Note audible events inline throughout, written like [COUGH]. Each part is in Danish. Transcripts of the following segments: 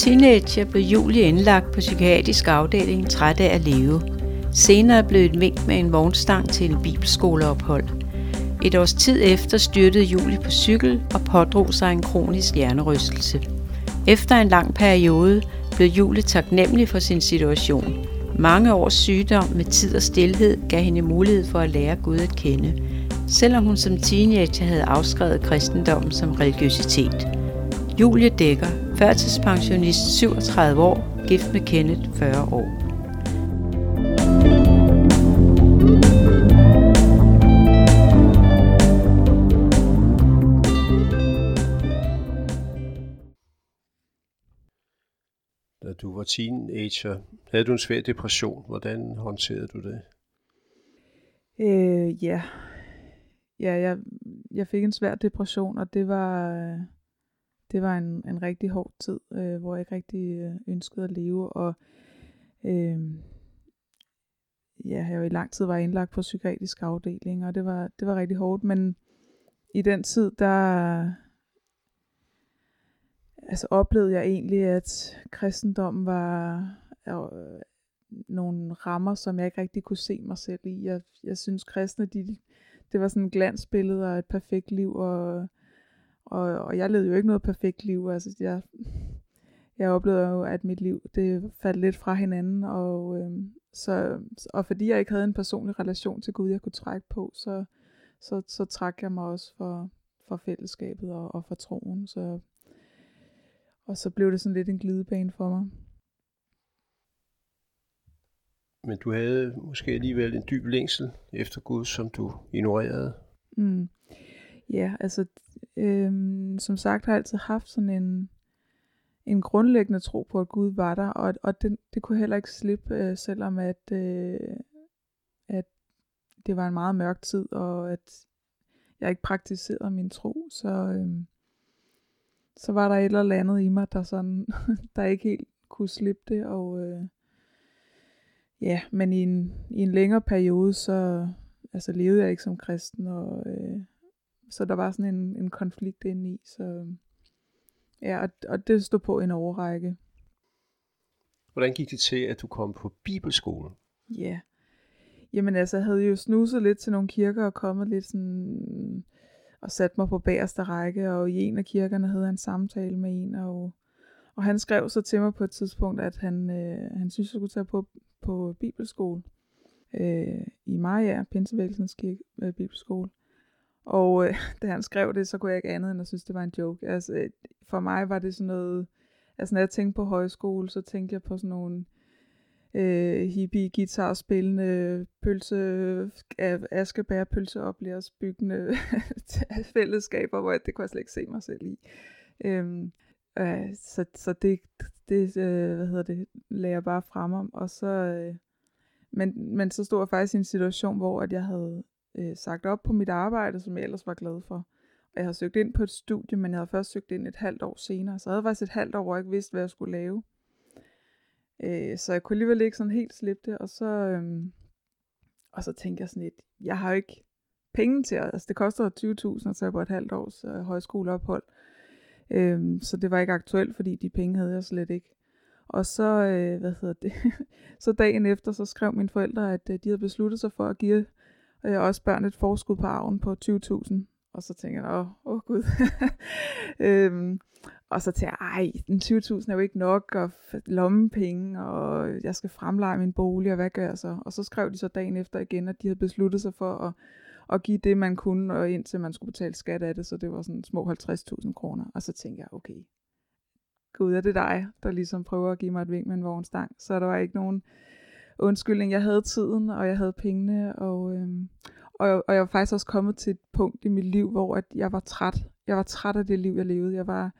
teenager blev Julie indlagt på psykiatrisk afdeling træt af at leve. Senere blev et vink med en vognstang til en bibelskoleophold. Et års tid efter styrtede Julie på cykel og pådrog sig en kronisk hjernerystelse. Efter en lang periode blev Julie taknemmelig for sin situation. Mange års sygdom med tid og stillhed gav hende mulighed for at lære Gud at kende, selvom hun som teenager havde afskrevet kristendommen som religiøsitet. Julie Dækker, førtidspensionist 37 år, gift med Kenneth 40 år. Da du var teenager, havde du en svær depression. Hvordan håndterede du det? Øh, ja, ja jeg, jeg fik en svær depression, og det var, det var en, en rigtig hård tid, øh, hvor jeg ikke rigtig øh, ønskede at leve, og øh, ja, jeg jo i lang tid var indlagt på psykiatrisk afdeling, og det var, det var rigtig hårdt, men i den tid, der altså oplevede jeg egentlig, at kristendommen var øh, nogle rammer, som jeg ikke rigtig kunne se mig selv i. Jeg, jeg synes, kristne, de, det var sådan et glansbillede og et perfekt liv, og, og, og jeg levede jo ikke noget perfekt liv. Altså, jeg, jeg oplevede jo, at mit liv det faldt lidt fra hinanden, og, øh, så, og fordi jeg ikke havde en personlig relation til Gud, jeg kunne trække på, så, så, så trak jeg mig også for, for fællesskabet og, og for troen. Så, og så blev det sådan lidt en glidebane for mig. Men du havde måske alligevel en dyb længsel efter Gud, som du ignorerede. Mm. Ja, altså øhm, som sagt har jeg altid haft sådan en, en grundlæggende tro på, at Gud var der, og, og det, det kunne heller ikke slippe, øh, selvom at, øh, at det var en meget mørk tid, og at jeg ikke praktiserede min tro, så, øh, så var der et eller andet i mig, der, sådan, [LAUGHS] der ikke helt kunne slippe det, og øh, ja, men i en, i en længere periode, så altså, levede jeg ikke som kristen, og øh, så der var sådan en, en konflikt inde i, så ja, og, og det stod på en overrække. Hvordan gik det til, at du kom på bibelskole? Ja, jamen altså, jeg havde jo snuset lidt til nogle kirker og kommet lidt sådan og sat mig på bagerste række, og i en af kirkerne havde jeg en samtale med en, og, og han skrev så til mig på et tidspunkt, at han, øh, han synes, jeg skulle tage på, på bibelskole øh, i Maja, Pinsevægelsens kirke, øh, bibelskole. Og øh, [LAUGHS] da han skrev det, så kunne jeg ikke andet end at synes, det var en joke. Altså, øh, for mig var det sådan noget, altså når jeg tænkte på højskole, så tænkte jeg på sådan nogle øh, hippie guitar spillende pølse, askebær pølseoplæres byggende [LAUGHS] fællesskaber, hvor jeg, det kunne jeg slet ikke se mig selv i. Øhm, øh, så, så det, det øh, hvad hedder det, lagde jeg bare frem om, og så, øh, men, men så stod jeg faktisk i en situation, hvor at jeg havde øh, sagt op på mit arbejde, som jeg ellers var glad for. Og jeg havde søgt ind på et studie, men jeg havde først søgt ind et halvt år senere, så jeg havde faktisk et halvt år, hvor jeg ikke vidste, hvad jeg skulle lave. Øh, så jeg kunne alligevel ikke sådan helt slippe det, og så, øh, og så tænkte jeg sådan lidt, jeg har jo ikke penge til, altså det koster 20.000 at tage på et halvt års øh, højskoleophold, øh, så det var ikke aktuelt, fordi de penge havde jeg slet ikke. Og så, øh, hvad hedder det, [LAUGHS] så dagen efter, så skrev mine forældre, at øh, de havde besluttet sig for at give øh, også børn et forskud på arven på 20.000. Og så tænker jeg, åh, oh, gud. [LAUGHS] øhm, og så tænker jeg, ej, 20.000 er jo ikke nok, og lommepenge, og jeg skal fremleje min bolig, og hvad gør jeg så? Og så skrev de så dagen efter igen, at de havde besluttet sig for at, at give det, man kunne, og indtil man skulle betale skat af det, så det var sådan små 50.000 kroner. Og så tænkte jeg, okay, gud, er det dig, der ligesom prøver at give mig et vink med en vognstang? Så der var ikke nogen undskyldning. Jeg havde tiden, og jeg havde pengene, og, øhm, og, og jeg var faktisk også kommet til et punkt i mit liv, hvor at jeg var træt. Jeg var træt af det liv, jeg levede. Jeg var...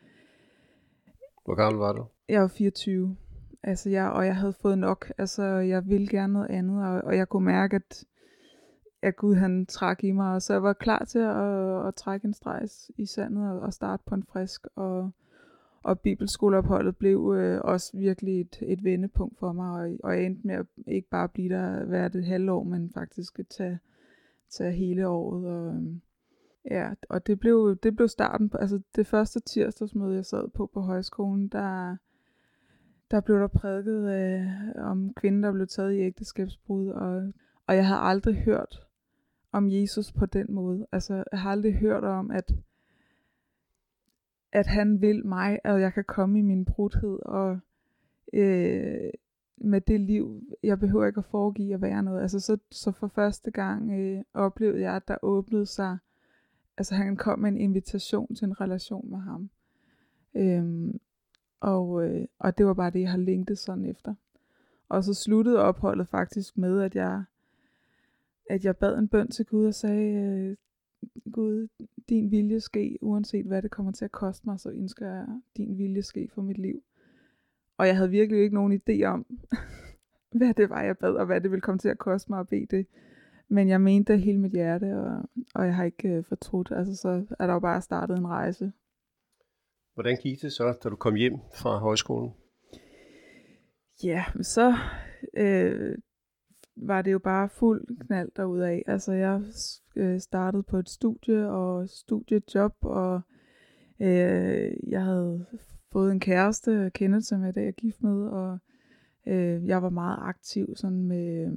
Hvor gammel var du? Jeg var 24. Altså, jeg, og jeg havde fået nok. Altså, jeg ville gerne noget andet, og, og jeg kunne mærke, at, at Gud han trak i mig, og så jeg var klar til at, at trække en streg i sandet og, og starte på en frisk, og, og bibelskoleopholdet blev øh, også virkelig et, et vendepunkt for mig, og, og jeg endte med at ikke bare blive der hvert et halvår, men faktisk tage, tage hele året. Og, øh, ja, og det blev, det blev starten på, altså det første tirsdagsmøde, jeg sad på på højskolen, der, der blev der prædiket øh, om kvinder, der blev taget i ægteskabsbrud, og, og jeg havde aldrig hørt om Jesus på den måde. Altså, jeg har aldrig hørt om, at, at han vil mig, og jeg kan komme i min brudhed, og øh, med det liv, jeg behøver ikke at foregive at være noget. Altså, så, så for første gang øh, oplevede jeg, at der åbnede sig, altså han kom med en invitation til en relation med ham. Øhm, og, øh, og det var bare det, jeg har længtet sådan efter. Og så sluttede opholdet faktisk med, at jeg, at jeg bad en bøn til Gud og sagde, øh, Gud, din vilje ske, uanset hvad det kommer til at koste mig, så ønsker jeg din vilje ske for mit liv. Og jeg havde virkelig ikke nogen idé om, [LAUGHS] hvad det var, jeg bad, og hvad det ville komme til at koste mig at bede det. Men jeg mente det hele mit hjerte, og, og jeg har ikke øh, fortrudt. Altså, så er der jo bare startet en rejse. Hvordan gik det så, da du kom hjem fra højskolen? Ja, så øh, var det jo bare fuld knald af. Altså jeg øh, startede på et studie og studiejob, og øh, jeg havde fået en kæreste, Kenneth, som jeg i dag er gift med, og øh, jeg var meget aktiv sådan med,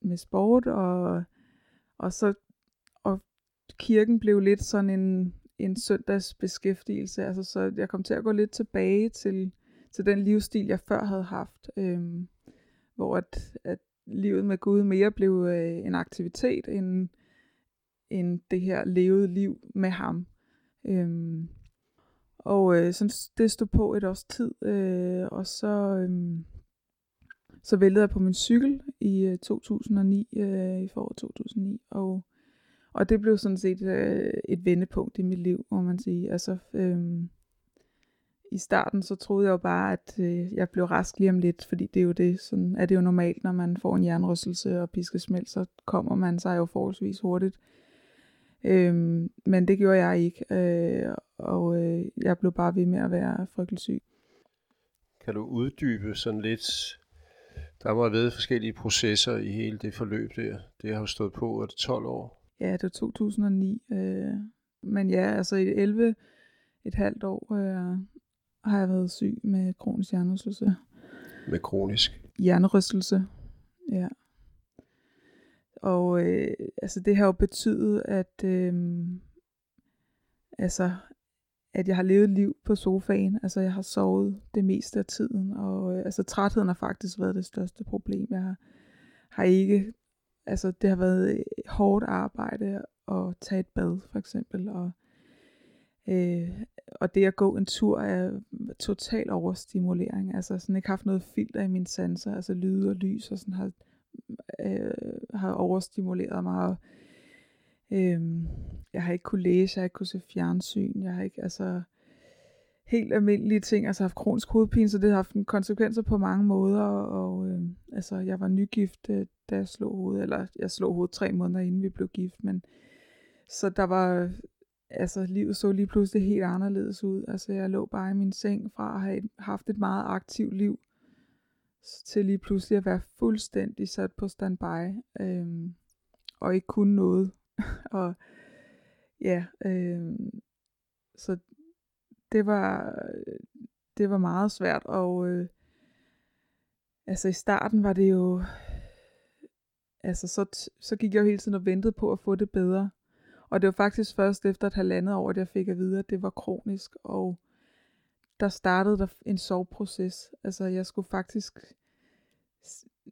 med sport, og, og så og kirken blev lidt sådan en, en søndags beskæftigelse, altså så jeg kom til at gå lidt tilbage til, til den livsstil, jeg før havde haft, øh, hvor at, at livet med Gud mere blev øh, en aktivitet, end, end det her levede liv med ham. Øhm, og øh, så det stod på et års tid, øh, og så, øh, så væltede jeg på min cykel i øh, 2009, øh, i foråret 2009, og, og det blev sådan set øh, et vendepunkt i mit liv, må man sige. Altså, øh, i starten, så troede jeg jo bare, at øh, jeg blev rask lige om lidt, fordi det er jo det, sådan er det jo normalt, når man får en jernrystelse og piskesmæld, så kommer man sig jo forholdsvis hurtigt. Øhm, men det gjorde jeg ikke, øh, og øh, jeg blev bare ved med at være frygtelig syg. Kan du uddybe sådan lidt, der må have været forskellige processer i hele det forløb der. Det har jo stået på, er det 12 år? Ja, det var 2009. Øh, men ja, altså i 11 et halvt år øh, har jeg været syg med kronisk hjernerystelse. Med kronisk? Hjernerystelse, ja. Og øh, altså det har jo betydet, at øh, altså at jeg har levet et liv på sofaen. Altså jeg har sovet det meste af tiden, og øh, altså trætheden har faktisk været det største problem. Jeg har, har ikke, altså det har været hårdt arbejde at tage et bad for eksempel, og øh, og det at gå en tur er total overstimulering. Altså sådan ikke haft noget filter i mine sanser, altså lyd og lys og sådan har øh, har overstimuleret mig. Og, øh, jeg har ikke kunne læse, jeg har ikke kunne se fjernsyn, jeg har ikke, altså helt almindelige ting, altså haft kronisk hovedpine, så det har haft konsekvenser på mange måder, og øh, altså jeg var nygift, øh, da jeg slog hovedet, eller jeg slog hovedet tre måneder inden vi blev gift, men så der var, altså livet så lige pludselig helt anderledes ud, altså jeg lå bare i min seng fra at have haft et meget aktivt liv, til lige pludselig at være fuldstændig sat på standby, øhm, og ikke kunne noget. [LAUGHS] og ja, øhm, så det var, det var meget svært, og øh, altså i starten var det jo, altså så, så gik jeg jo hele tiden og ventede på at få det bedre. Og det var faktisk først efter et halvandet år, at jeg fik at vide, at det var kronisk, og der startede der en soveproces. Altså jeg skulle faktisk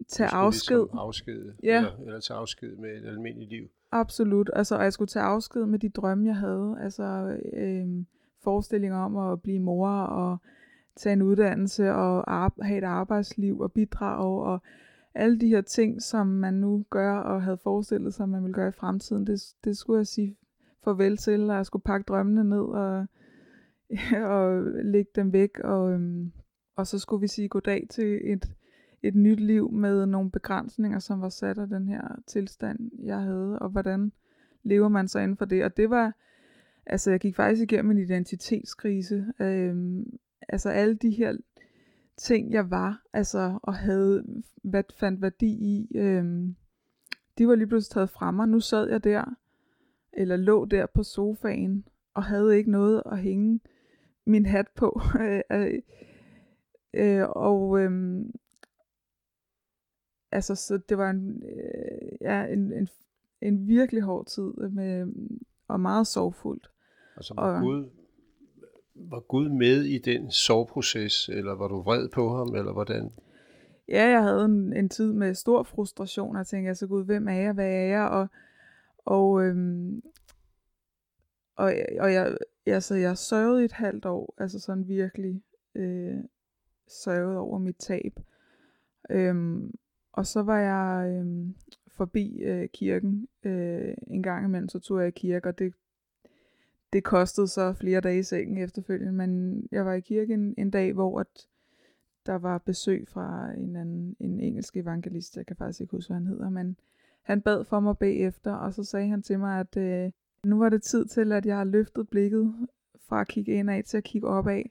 tage ligesom afsked. Ligesom afsked ja. eller, eller tage afsked med et almindeligt liv. Absolut. Altså, og jeg skulle tage afsked med de drømme, jeg havde. Altså øh, forestillinger om at blive mor og tage en uddannelse og have et arbejdsliv og bidrage og alle de her ting, som man nu gør og havde forestillet sig, man ville gøre i fremtiden, det, det skulle jeg sige farvel til, og jeg skulle pakke drømmene ned og [LAUGHS] og lægge dem væk, og, øhm, og så skulle vi sige goddag til et, et nyt liv med nogle begrænsninger, som var sat af den her tilstand, jeg havde, og hvordan lever man så inden for det. Og det var, altså jeg gik faktisk igennem en identitetskrise, øhm, altså alle de her ting, jeg var, altså og havde, hvad fandt værdi i, øhm, de var lige pludselig taget fra mig. Nu sad jeg der, eller lå der på sofaen, og havde ikke noget at hænge min hat på. [LAUGHS] Øh, Øh, og øhm, altså, så det var en, øh, ja, en, en, en virkelig hård tid med, og meget sorgfuldt. Altså var, og, Gud, var Gud med i den sorgproces, eller var du vred på ham, eller hvordan? Ja, jeg havde en, en tid med stor frustration, og jeg tænkte, altså Gud, hvem er jeg, hvad er jeg? Og, og, øhm, og, og jeg, altså, jeg sørgede i et halvt år, altså sådan virkelig øh, sørgede over mit tab. Øhm, og så var jeg øhm, forbi øh, kirken øh, en gang imellem, så tog jeg i kirke, og det, det kostede så flere dage i sengen efterfølgende, men jeg var i kirken en, dag, hvor at der var besøg fra en anden, en engelsk evangelist, jeg kan faktisk ikke huske, hvad han hedder, men han bad for mig bagefter, og så sagde han til mig, at øh, nu var det tid til, at jeg har løftet blikket fra at kigge indad til at kigge opad.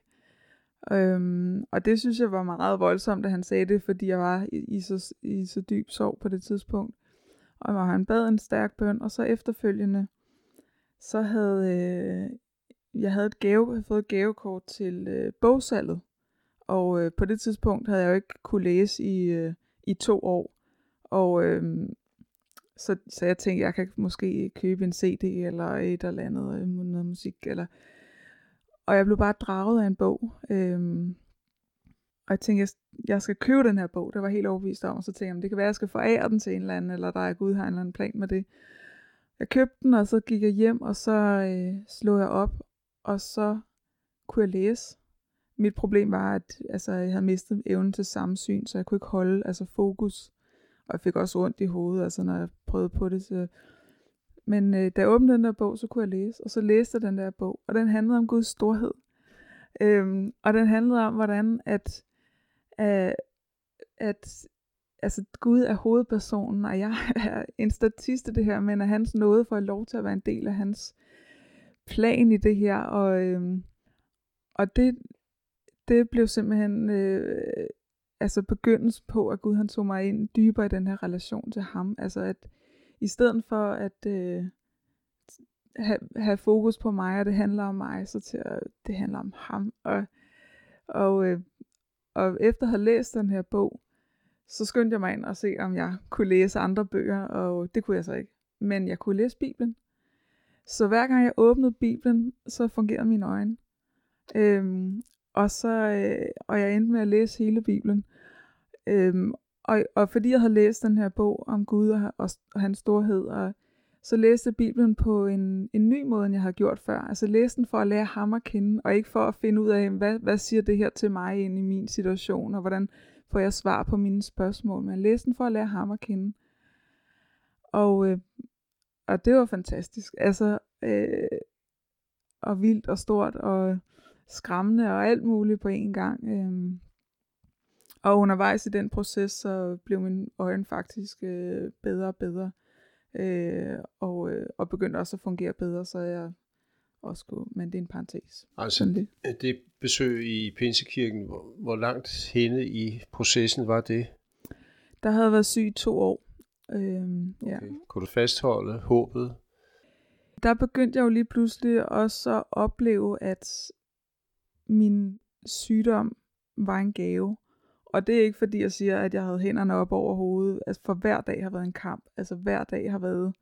Øhm, og det synes jeg var meget voldsomt, da han sagde det, fordi jeg var i, i, så, i så dyb sorg på det tidspunkt. Og han bad en stærk bøn, og så efterfølgende, så havde øh, jeg havde et gave, havde fået et gavekort til øh, bogsalget. Og øh, på det tidspunkt havde jeg jo ikke kunne læse i, øh, i to år. Og øh, så, så jeg tænkte, jeg kan måske købe en CD eller et eller andet, øh, noget musik. Eller... Og jeg blev bare draget af en bog. Øh, og jeg tænkte, jeg, jeg skal købe den her bog. Det var helt overbevist om. Og så tænkte jeg, det kan være, at jeg skal forære den til en eller anden, eller der er Gud har en eller anden plan med det. Jeg købte den, og så gik jeg hjem, og så øh, slog jeg op, og så kunne jeg læse. Mit problem var, at altså, jeg havde mistet evnen til samsyn, så jeg kunne ikke holde altså, fokus. Og jeg fik også ondt i hovedet, altså, når jeg prøvede på det. Så... Men øh, da jeg åbnede den der bog, så kunne jeg læse. Og så læste jeg den der bog, og den handlede om Guds storhed. Øhm, og den handlede om, hvordan at, øh, at, at altså Gud er hovedpersonen, og jeg [LAUGHS] er en statist i det her, men at hans nåde får lov til at være en del af hans plan i det her, og, øhm, og det, det blev simpelthen øh, altså begyndelsen på, at Gud han tog mig ind dybere i den her relation til ham, altså at i stedet for at øh, have, have fokus på mig, og det handler om mig, så til at det handler om ham, og, og, øh, og efter at have læst den her bog, så skyndte jeg mig ind og se, om jeg kunne læse andre bøger, og det kunne jeg så ikke. Men jeg kunne læse Bibelen. Så hver gang jeg åbnede Bibelen, så fungerede mine øjne. Øhm, og så øh, og jeg endte med at læse hele Bibelen. Øhm, og, og fordi jeg havde læst den her bog om Gud og, og, og hans storhed, og så læste jeg Bibelen på en, en ny måde, end jeg har gjort før. Altså læste den for at lære ham at kende, og ikke for at finde ud af, hvad, hvad siger det her til mig ind i min situation, og hvordan får jeg svar på mine spørgsmål. Men jeg læste den for at lære ham at kende. Og, øh, og det var fantastisk. Altså, øh, og vildt og stort og skræmmende og alt muligt på en gang. Øh. Og undervejs i den proces, så blev min øjne faktisk øh, bedre og bedre. Øh, og, øh, og begyndte også at fungere bedre, så jeg også kunne, men det er en parentes. Altså det. det besøg i Pinsekirken, hvor, hvor langt henne i processen var det? Der havde været syg i to år. Øhm, okay. ja. Kunne du fastholde håbet? Der begyndte jeg jo lige pludselig også at opleve, at min sygdom var en gave. Og det er ikke fordi, jeg siger, at jeg havde hænderne op over hovedet. Altså for hver dag har været en kamp. Altså hver dag har været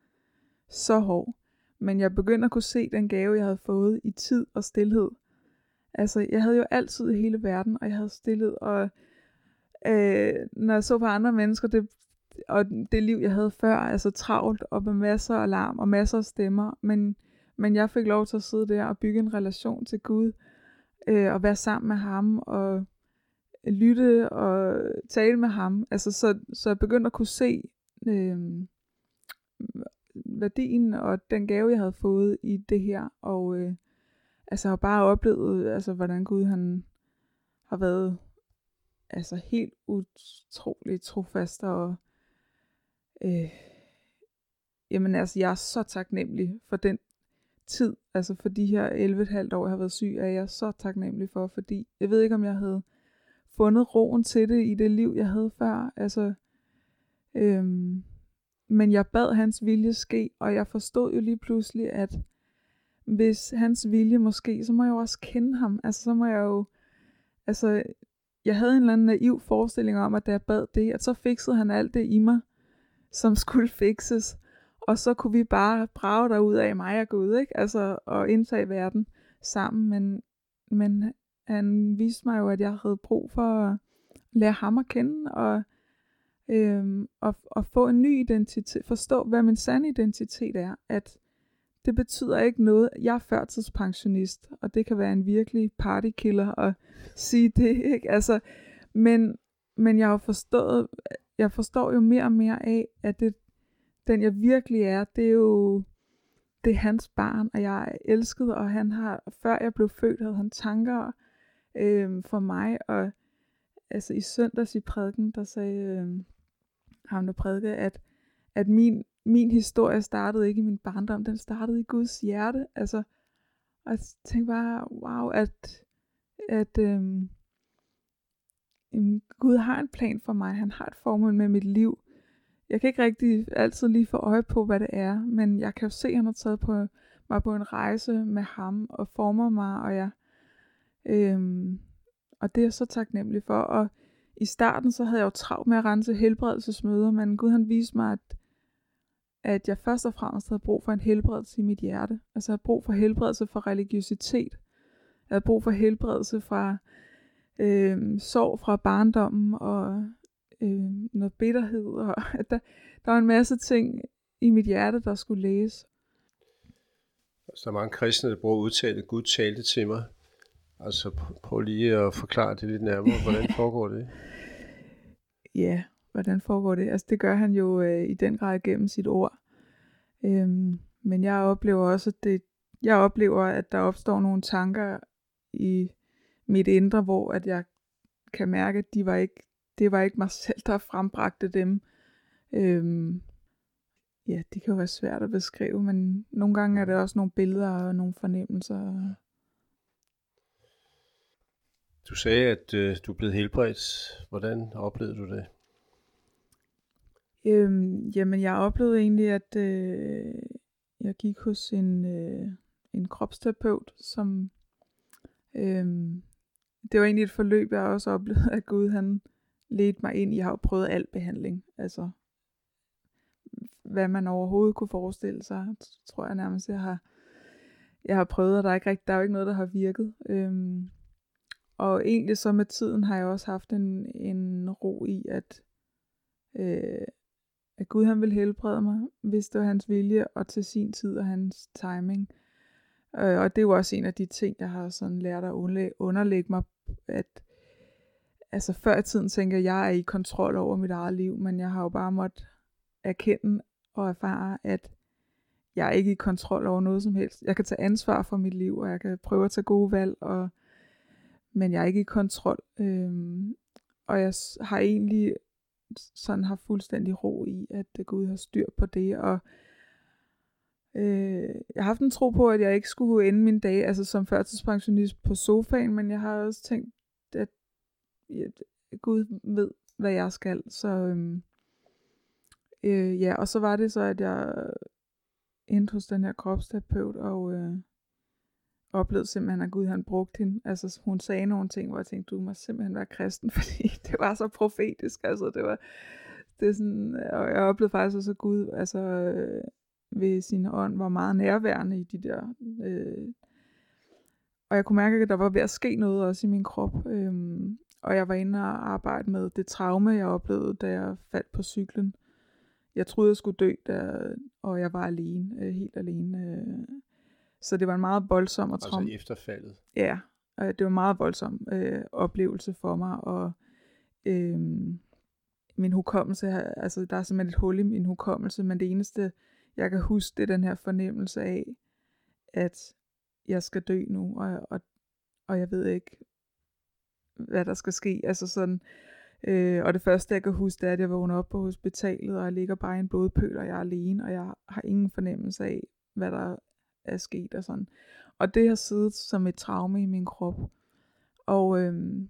så hård. Men jeg begyndte at kunne se den gave, jeg havde fået i tid og stillhed. Altså, jeg havde jo altid i hele verden, og jeg havde stillet, og øh, når jeg så på andre mennesker, det, og det liv, jeg havde før, altså travlt, og med masser af larm, og masser af stemmer, men, men jeg fik lov til at sidde der og bygge en relation til Gud, øh, og være sammen med ham, og lytte og tale med ham. Altså, så, så jeg begyndte at kunne se øh, værdien og den gave, jeg havde fået i det her. Og øh, altså, har bare oplevet, altså, hvordan Gud han har været altså, helt utroligt trofast. Og øh, jamen altså, jeg er så taknemmelig for den tid, altså for de her 11,5 år, jeg har været syg, er jeg så taknemmelig for, fordi jeg ved ikke, om jeg havde fundet roen til det i det liv, jeg havde før. Altså, øhm, men jeg bad hans vilje ske, og jeg forstod jo lige pludselig, at hvis hans vilje måske, så må jeg jo også kende ham. Altså, så må jeg jo, altså, jeg havde en eller anden naiv forestilling om, at da jeg bad det, at så fikset han alt det i mig, som skulle fikses. Og så kunne vi bare brage der ud af mig og Gud, ikke? Altså, og indtage verden sammen. Men, men han viste mig jo, at jeg havde brug for at lære ham at kende, og, øhm, og, og få en ny identitet, forstå, hvad min sande identitet er, at det betyder ikke noget. Jeg er førtidspensionist, og det kan være en virkelig partykiller at sige det, [LAUGHS] ikke? Altså, men, men jeg har forstået, jeg forstår jo mere og mere af, at det, den jeg virkelig er, det er jo, det er hans barn, og jeg er elsket, og han har, før jeg blev født, havde han tanker øh, for mig, og altså i søndags i prædiken, der sagde øh, ham der prædike, at, at min, min historie startede ikke i min barndom, den startede i Guds hjerte, altså, og jeg tænkte bare, wow, at, at øh, Gud har en plan for mig, han har et formål med mit liv, jeg kan ikke rigtig altid lige få øje på, hvad det er, men jeg kan jo se, at han har taget på, mig på en rejse med ham og former mig, og jeg, øhm, og det er jeg så taknemmelig for. Og i starten så havde jeg jo travlt med at rense helbredelsesmøder, men Gud han viste mig, at, at jeg først og fremmest havde brug for en helbredelse i mit hjerte. Altså jeg havde brug for helbredelse fra religiøsitet. Jeg havde brug for helbredelse fra øh, sorg fra barndommen og øh, noget bitterhed. Og [LAUGHS] der, der var en masse ting i mit hjerte, der skulle læses. Så der er mange kristne, der bruger udtalte, Gud talte til mig. Altså prøv lige at forklare det lidt nærmere. [LAUGHS] Hvordan foregår det? ja, hvordan foregår det? Altså det gør han jo øh, i den grad gennem sit ord. Øhm, men jeg oplever også, at det, jeg oplever, at der opstår nogle tanker i mit indre, hvor at jeg kan mærke, at de var ikke, det var ikke mig selv, der frembragte dem. Øhm, ja, det kan jo være svært at beskrive, men nogle gange er det også nogle billeder og nogle fornemmelser. Du sagde, at øh, du er blevet helbredt. Hvordan oplevede du det? Øhm, jamen, jeg oplevede egentlig, at øh, jeg gik hos en, øh, en kropsterapeut, som... Øh, det var egentlig et forløb, jeg også oplevede, at Gud han ledte mig ind i. Jeg har jo prøvet al behandling. Altså, hvad man overhovedet kunne forestille sig, tror jeg nærmest, jeg har, jeg har prøvet, og der er, ikke rigtig, der er jo ikke noget, der har virket. Øhm, og egentlig så med tiden har jeg også haft en, en ro i, at, øh, at Gud han vil helbrede mig, hvis det var hans vilje, og til sin tid og hans timing. Øh, og det er jo også en af de ting, jeg har sådan lært at underlægge mig, at altså før i tiden tænker jeg, at jeg er i kontrol over mit eget liv, men jeg har jo bare måttet erkende og erfare, at jeg er ikke i kontrol over noget som helst. Jeg kan tage ansvar for mit liv, og jeg kan prøve at tage gode valg, og men jeg er ikke i kontrol. Øhm, og jeg har egentlig sådan har fuldstændig ro i, at øh, Gud har styr på det, og øh, jeg har haft en tro på, at jeg ikke skulle ende min dag altså som førtidspensionist på sofaen, men jeg har også tænkt, at, at Gud ved, hvad jeg skal, så øhm, øh, ja, og så var det så, at jeg øh, endte hos den her kropsterapeut, og øh, oplevede simpelthen, at Gud han brugte hende. Altså hun sagde nogle ting, hvor jeg tænkte, du må simpelthen være kristen, [LAUGHS] fordi det var så profetisk. Altså det var, det er sådan, og jeg oplevede faktisk også, at Gud altså, øh, ved sin ånd var meget nærværende i de der... Øh, og jeg kunne mærke, at der var ved at ske noget også i min krop. Øh, og jeg var inde og arbejde med det traume, jeg oplevede, da jeg faldt på cyklen. Jeg troede, jeg skulle dø, da, og jeg var alene, øh, helt alene. Øh, så det var en meget voldsom og traum. Altså efterfaldet. Ja, og det var en meget voldsom øh, oplevelse for mig, og øh, min hukommelse, altså der er simpelthen et hul i min hukommelse, men det eneste, jeg kan huske, det er den her fornemmelse af, at jeg skal dø nu, og, og, og jeg ved ikke, hvad der skal ske. Altså sådan, øh, og det første, jeg kan huske, det er, at jeg vågner op på hospitalet, og jeg ligger bare i en blodpøl, og jeg er alene, og jeg har ingen fornemmelse af, hvad der er sket og sådan. Og det har siddet som et traume i min krop. Og, øhm,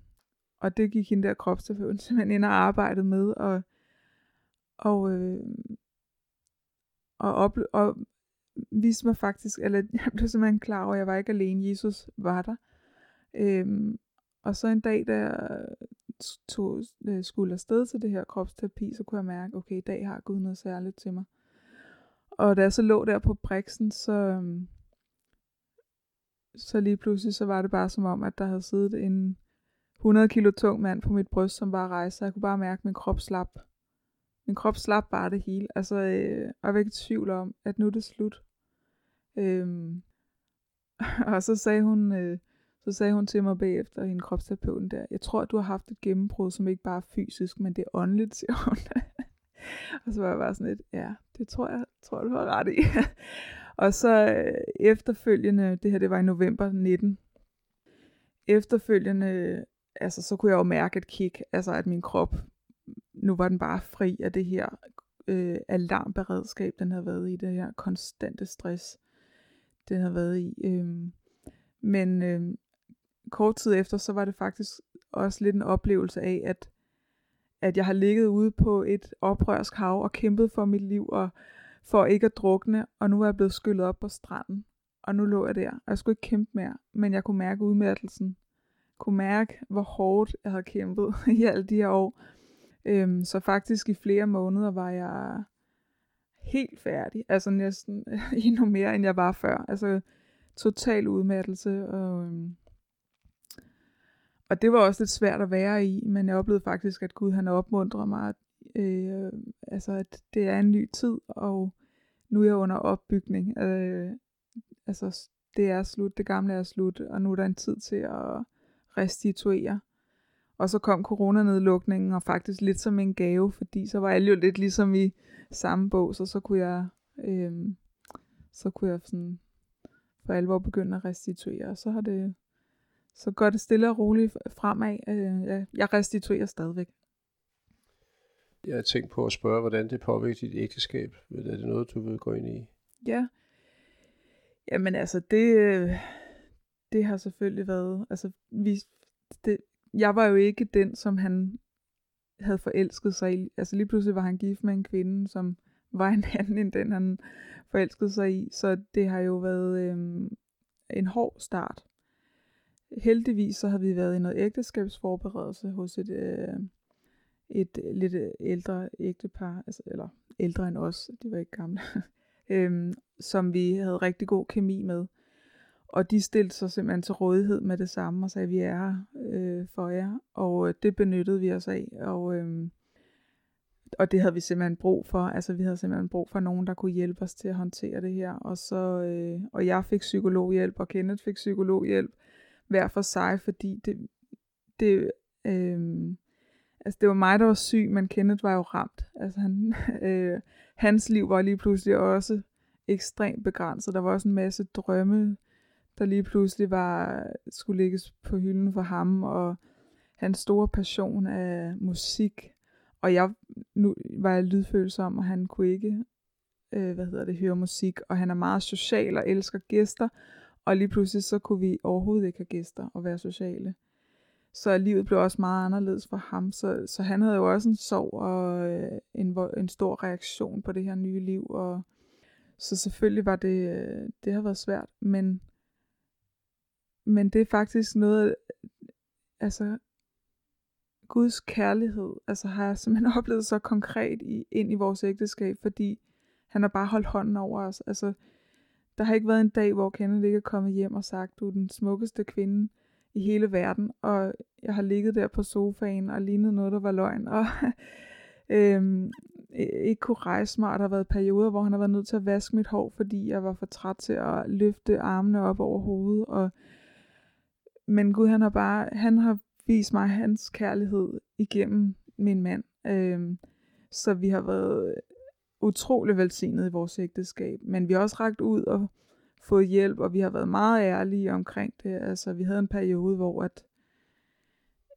og det gik hende der kropsterapeuten simpelthen ind og arbejdede med, og, og, øhm, og, op, og viste mig faktisk, eller [LAUGHS] jeg blev simpelthen klar over, at jeg var ikke alene, Jesus var der. Øhm, og så en dag, da jeg, tog, øh, skulle afsted til det her kropsterapi, så kunne jeg mærke, okay, i dag har Gud noget særligt til mig. Og da jeg så lå der på briksen, så, øhm, så lige pludselig, så var det bare som om, at der havde siddet en 100 kilo tung mand på mit bryst, som bare rejste. Jeg kunne bare mærke, at min krop slap. Min krop slap bare det hele. Altså, øh, og jeg var ikke i tvivl om, at nu er det slut. Øhm, [LAUGHS] og så sagde hun, øh, så sagde hun til mig bagefter, hende kropsterapeuten der, jeg tror, at du har haft et gennembrud, som ikke bare er fysisk, men det er åndeligt, [LAUGHS] siger hun. [LAUGHS] og så var jeg bare sådan lidt, ja, det tror jeg, tror du har ret i. [LAUGHS] og så øh, efterfølgende, det her det var i november 19, efterfølgende, altså så kunne jeg jo mærke et kick, altså at min krop, nu var den bare fri af det her øh, alarmberedskab, den havde været i, det her konstante stress, den havde været i. Øh, men øh, kort tid efter, så var det faktisk også lidt en oplevelse af, at, at jeg har ligget ude på et oprørsk hav og kæmpet for mit liv og for ikke at drukne, og nu er jeg blevet skyllet op på stranden. Og nu lå jeg der, og jeg skulle ikke kæmpe mere, men jeg kunne mærke udmattelsen. Kunne mærke, hvor hårdt jeg havde kæmpet [LAUGHS] i alle de her år. Øhm, så faktisk i flere måneder var jeg helt færdig. Altså næsten [LAUGHS] endnu mere, end jeg var før. Altså total udmattelse. Og, øhm, og det var også lidt svært at være i, men jeg oplevede faktisk, at Gud han opmuntrede mig, øh, altså at det er en ny tid, og nu er jeg under opbygning. Øh, altså det er slut, det gamle er slut, og nu er der en tid til at restituere. Og så kom coronanedlukningen, og faktisk lidt som en gave, fordi så var alle jo lidt ligesom i samme bog, så så kunne jeg, øh, så kunne jeg sådan for alvor begynde at restituere. Og så har det, så går det stille og roligt fremad. Øh, jeg restituerer stadigvæk. Jeg har tænkt på at spørge, hvordan det påvirker dit ægteskab. Er det noget, du vil gå ind i? Ja. Jamen altså, det, det har selvfølgelig været... Altså, vi, det, jeg var jo ikke den, som han havde forelsket sig i. Altså lige pludselig var han gift med en kvinde, som var en [LAUGHS] anden end den, han forelskede sig i. Så det har jo været øhm, en hård start. Heldigvis så har vi været i noget ægteskabsforberedelse hos et, øh, et lidt ældre ægtepar, altså, eller ældre end os, de var ikke gamle, [LAUGHS] øhm, som vi havde rigtig god kemi med. Og de stillede sig simpelthen til rådighed med det samme og sagde, at vi er her øh, for jer. Og øh, det benyttede vi os af. Og, øh, og det havde vi simpelthen brug for. Altså vi havde simpelthen brug for nogen, der kunne hjælpe os til at håndtere det her. Og, så, øh, og jeg fik psykologhjælp, og Kenneth fik psykologhjælp hver for sig, fordi det, det, øh, altså det var mig, der var syg, men Kenneth var jo ramt. Altså han, [LAUGHS] øh, hans liv var lige pludselig også ekstremt begrænset. Der var også en masse drømme, der lige pludselig var, skulle lægges på hylden for ham, og hans store passion af musik. Og jeg, nu var jeg lydfølsom, og han kunne ikke, øh, hvad hedder det, høre musik, og han er meget social og elsker gæster, og lige pludselig så kunne vi overhovedet ikke have gæster og være sociale. Så livet blev også meget anderledes for ham, så, så han havde jo også en sorg og øh, en, en stor reaktion på det her nye liv, og så selvfølgelig var det, øh, det har været svært, men men det er faktisk noget, øh, altså Guds kærlighed, altså har jeg simpelthen [LAUGHS] oplevet så konkret i, ind i vores ægteskab, fordi han har bare holdt hånden over os. Altså, der har ikke været en dag, hvor Kenneth ikke er kommet hjem og sagt, du er den smukkeste kvinde i hele verden, og jeg har ligget der på sofaen og lignet noget, der var løgn, og [LAUGHS] øhm, ikke kunne rejse mig, og der har været perioder, hvor han har været nødt til at vaske mit hår, fordi jeg var for træt til at løfte armene op over hovedet, og men Gud han har bare, han har vist mig hans kærlighed igennem min mand. Øhm, så vi har været utrolig velsignet i vores ægteskab. Men vi har også ragt ud og fået hjælp, og vi har været meget ærlige omkring det. Altså, vi havde en periode, hvor at,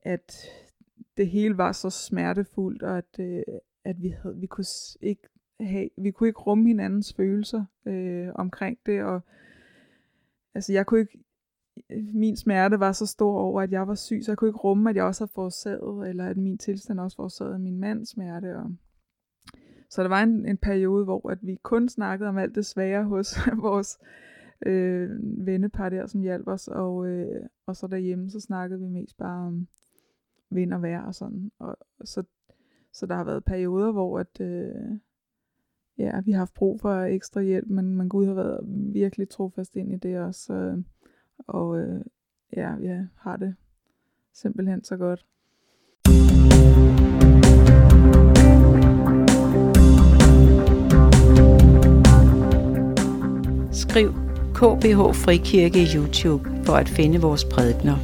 at det hele var så smertefuldt, og at, øh, at vi, havde, vi kunne ikke have, vi kunne ikke rumme hinandens følelser øh, omkring det, og altså jeg kunne ikke, min smerte var så stor over, at jeg var syg, så jeg kunne ikke rumme, at jeg også havde forårsaget, eller at min tilstand også forårsagede min mands smerte. Og... Så der var en, en periode, hvor at vi kun snakkede om alt det svære hos [LAUGHS] vores øh, vennepar der, som hjalp os, og, øh, og så derhjemme, så snakkede vi mest bare om, vind og vejr og sådan. Og så, så der har været perioder, hvor at, øh, ja, vi har haft brug for ekstra hjælp, men, men Gud har været virkelig trofast ind i det også. Øh, og øh, ja, jeg har det simpelthen så godt. Skriv KBH Frikirke i YouTube for at finde vores prædikner.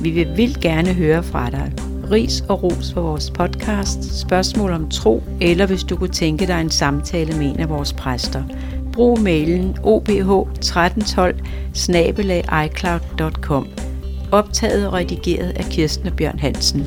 Vi vil vildt gerne høre fra dig. Ris og ros for vores podcast, spørgsmål om tro, eller hvis du kunne tænke dig en samtale med en af vores præster. Brug mailen obh1312 icloud.com. Optaget og redigeret af Kirsten og Bjørn Hansen.